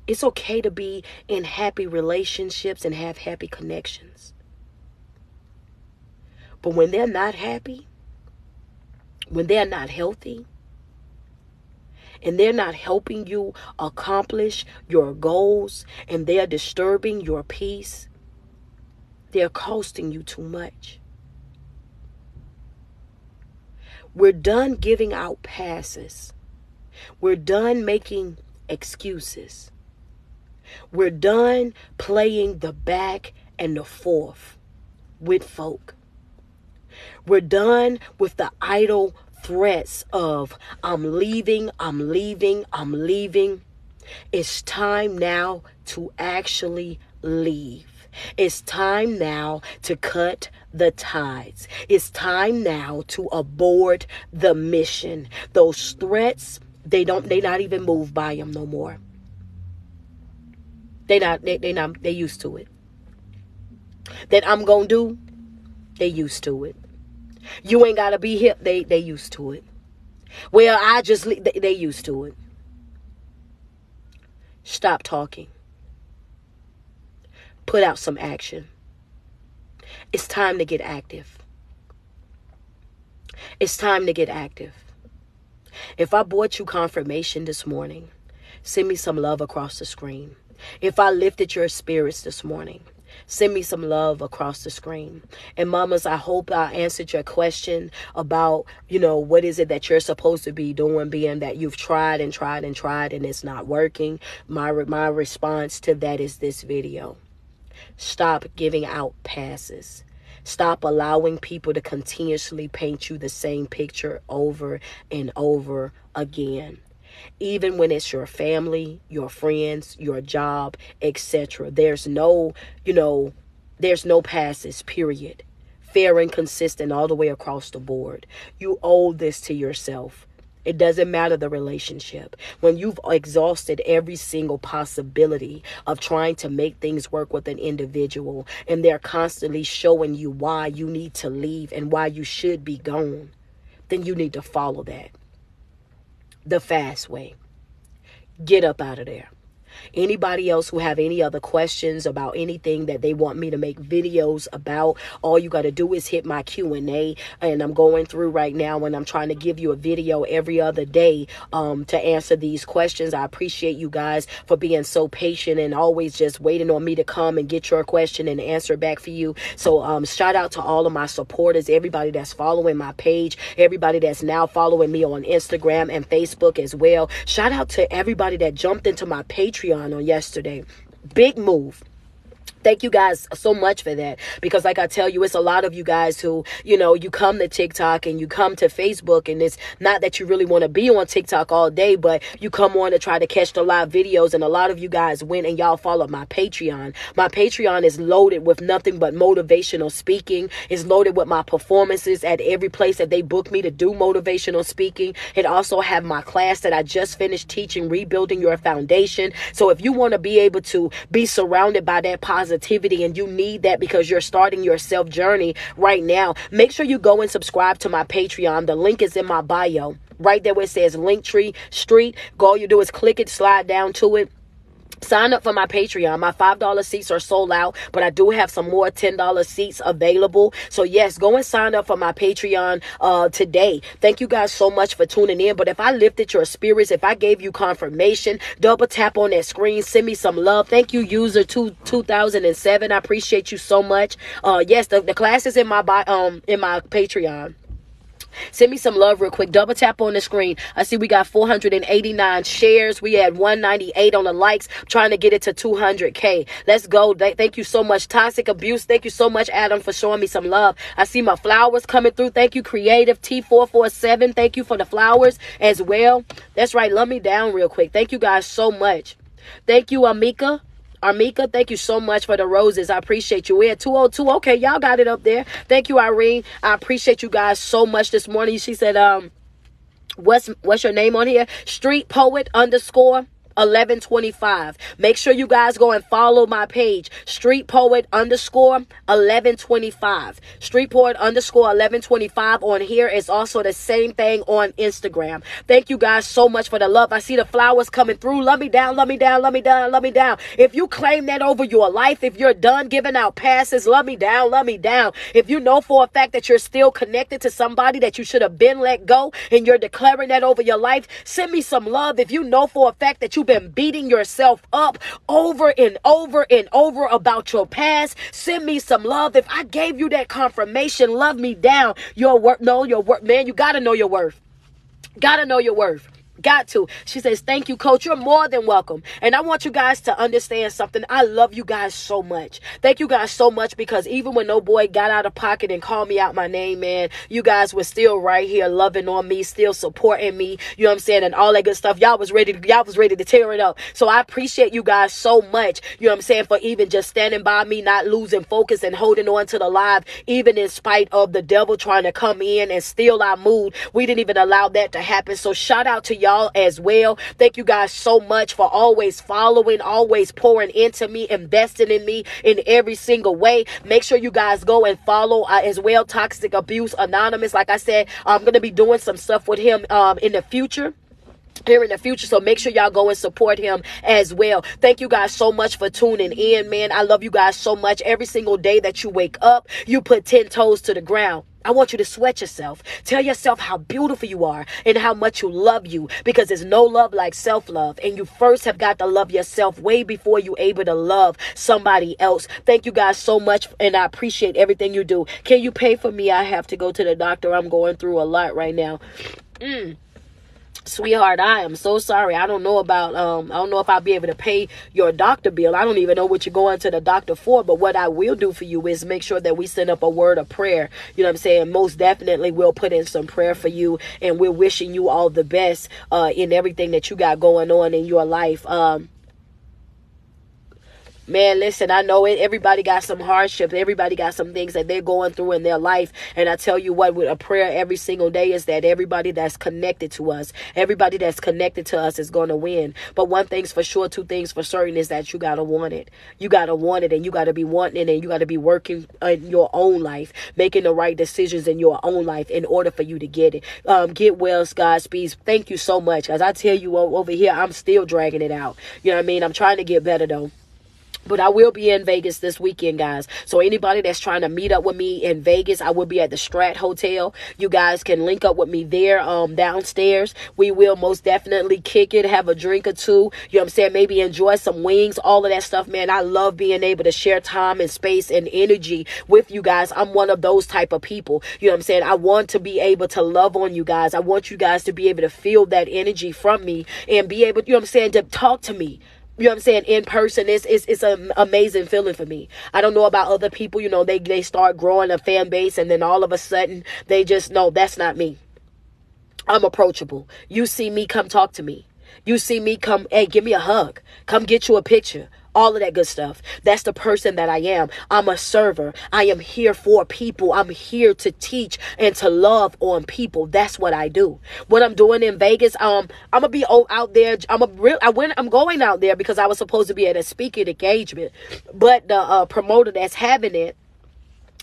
[SPEAKER 1] It's okay to be in happy relationships and have happy connections. But when they're not happy, when they're not healthy, and they're not helping you accomplish your goals and they're disturbing your peace, they're costing you too much. We're done giving out passes. We're done making excuses. We're done playing the back and the forth with folk. We're done with the idle threats of I'm leaving, I'm leaving, I'm leaving. It's time now to actually leave. It's time now to cut the tides. It's time now to abort the mission. Those threats, they don't they not even move by them no more. They not they, they not they used to it. That I'm gonna do, they used to it. You ain't gotta be here, they they used to it. Well, I just they, they used to it. Stop talking put out some action. It's time to get active. It's time to get active. If I brought you confirmation this morning, send me some love across the screen. If I lifted your spirits this morning, Send me some love across the screen. And mamas, I hope I answered your question about, you know, what is it that you're supposed to be doing, being that you've tried and tried and tried and it's not working. My my response to that is this video. Stop giving out passes. Stop allowing people to continuously paint you the same picture over and over again. Even when it's your family, your friends, your job, etc. There's no, you know, there's no passes, period. Fair and consistent all the way across the board. You owe this to yourself. It doesn't matter the relationship. When you've exhausted every single possibility of trying to make things work with an individual and they're constantly showing you why you need to leave and why you should be gone, then you need to follow that. The fast way. Get up out of there. Anybody else who have any other questions about anything that they want me to make videos about, all you got to do is hit my Q&A and I'm going through right now and I'm trying to give you a video every other day um, to answer these questions. I appreciate you guys for being so patient and always just waiting on me to come and get your question and answer back for you. So um, shout out to all of my supporters, everybody that's following my page, everybody that's now following me on Instagram and Facebook as well. Shout out to everybody that jumped into my Patreon Patreon on yesterday. Big move thank you guys so much for that. Because like i tell you it's a lot of you guys who you know you come to tiktok and you come to facebook and it's not that you really want to be on tiktok all day but you come on to try to catch the live videos. And a lot of you guys went and y'all follow my patreon. My patreon is loaded with nothing but motivational speaking. It's loaded with my performances at every place that they book me to do motivational speaking. It also have my class that i just finished teaching rebuilding your foundation. So if you want to be able to be surrounded by that positive positivity and you need that because you're starting your self journey right now, make sure you go and subscribe to my Patreon. The link is in my bio. Right there where it says Linktree Street. Go all you do is click it, slide down to it Sign up for my Patreon. My $5 seats are sold out, but I do have some more $10 seats available. So, yes, go and sign up for my Patreon uh, today. Thank you guys so much for tuning in. But if I lifted your spirits, if I gave you confirmation, double tap on that screen, send me some love. Thank you, user two, 2007. I appreciate you so much. Uh, yes, the, the class is in my, um, in my Patreon. Send me some love real quick. Double tap on the screen. I see we got 489 shares. We had 198 on the likes, trying to get it to 200K. Let's go. Thank you so much. Toxic abuse. Thank you so much, Adam, for showing me some love. I see my flowers coming through. Thank you, Creative T447. Thank you for the flowers as well. That's right. Love me down real quick. Thank you guys so much. Thank you, Amika. Armika, thank you so much for the roses. I appreciate you. We're at 202. Okay, y'all got it up there. Thank you, Irene. I appreciate you guys so much this morning. She said, um, what's what's your name on here? Street poet underscore. 1125. Make sure you guys go and follow my page, Street Poet underscore 1125. Street Poet underscore 1125 on here is also the same thing on Instagram. Thank you guys so much for the love. I see the flowers coming through. Love me down, love me down, love me down, love me down. If you claim that over your life, if you're done giving out passes, love me down, love me down. If you know for a fact that you're still connected to somebody that you should have been let go and you're declaring that over your life, send me some love. If you know for a fact that you've been beating yourself up over and over and over about your past, send me some love. If I gave you that confirmation, love me down. Your work, know your work, man. You got to know your worth. Got to know your worth. Got to. She says, Thank you, coach. You're more than welcome. And I want you guys to understand something. I love you guys so much. Thank you guys so much because even when no boy got out of pocket and called me out my name, man, you guys were still right here loving on me, still supporting me. You know what I'm saying? And all that good stuff. Y'all was ready to, y'all was ready to tear it up. So I appreciate you guys so much. You know what I'm saying? For even just standing by me, not losing focus and holding on to the live, even in spite of the devil trying to come in and steal our mood. We didn't even allow that to happen. So shout out to y'all as well. Thank you guys so much for always following, always pouring into me, investing in me in every single way. Make sure you guys go and follow uh, as well Toxic Abuse Anonymous. Like I said, I'm going to be doing some stuff with him um, in the future here in the future. So make sure y'all go and support him as well. Thank you guys so much for tuning in, man. I love you guys so much. Every single day that you wake up, you put 10 toes to the ground. I want you to sweat yourself. Tell yourself how beautiful you are and how much you love you because there's no love like self love. And you first have got to love yourself way before you're able to love somebody else. Thank you guys so much and I appreciate everything you do. Can you pay for me? I have to go to the doctor. I'm going through a lot right now. Mm sweetheart i am so sorry. I don't know about um i don't know if i'll be able to pay your doctor bill. I don't even know what you're going to the doctor for but what i will do for you is make sure that we send up a word of prayer. You know what i'm saying? Most definitely we'll put in some prayer for you and we're wishing you all the best uh in everything that you got going on in your life. Um Man, listen, I know it. Everybody got some hardships. Everybody got some things that they're going through in their life. And I tell you what, with a prayer every single day is that everybody that's connected to us, everybody that's connected to us is going to win. But one thing's for sure, two things for certain is that you got to want it. You got to want it and you got to be wanting it and you got to be working in your own life, making the right decisions in your own life in order for you to get it. Um, get well, Godspeed. Thank you so much. As I tell you over here, I'm still dragging it out. You know what I mean? I'm trying to get better though. But I will be in Vegas this weekend, guys. So anybody that's trying to meet up with me in Vegas, I will be at the Strat Hotel. You guys can link up with me there um downstairs. We will most definitely kick it, have a drink or two. You know what I'm saying? Maybe enjoy some wings, all of that stuff, man. I love being able to share time and space and energy with you guys. I'm one of those type of people. You know what I'm saying? I want to be able to love on you guys. I want you guys to be able to feel that energy from me and be able, you know what I'm saying, to talk to me you know what I'm saying, in person, it's, it's, it's an amazing feeling for me. I don't know about other people, you know, they, they start growing a fan base and then all of a sudden they just know that's not me. I'm approachable. You see me, come talk to me. You see me, come, hey, give me a hug. Come get you a picture all of that good stuff. That's the person that I am. I'm a server. I am here for people. I'm here to teach and to love on people. That's what I do. What I'm doing in Vegas, um, I'm gonna be out there. I'm a real. I went. I'm going out there because I was supposed to be at a speaking engagement, but the uh, promoter that's having it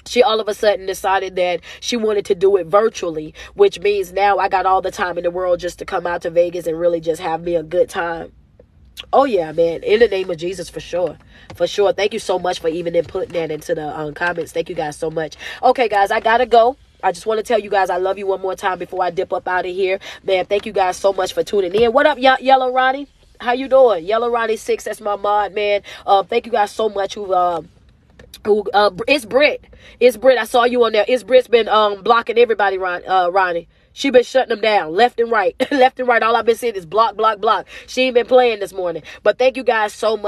[SPEAKER 1] she all of a sudden decided that she wanted to do it virtually, which means now I got all the time in the world just to come out to Vegas and really just have me a good time. Oh yeah, man! In the name of Jesus, for sure, for sure. Thank you so much for even putting that into the um, comments. Thank you guys so much. Okay, guys, I gotta go. I just want to tell you guys I love you one more time before I dip up out of here, man. Thank you guys so much for tuning in. What up, Ye- Yellow Ronnie? How you doing? Yellow Ronnie Six. That's my mod, man. Uh, thank you guys so much who uh, who uh, it's Britt. It's Britt. I saw you on there. It's Britt's been um blocking everybody, Ron, uh, Ronnie. She been shutting them down left and right. (laughs) left and right. All I've been seeing is block, block, block. She ain't been playing this morning. But thank you guys so much.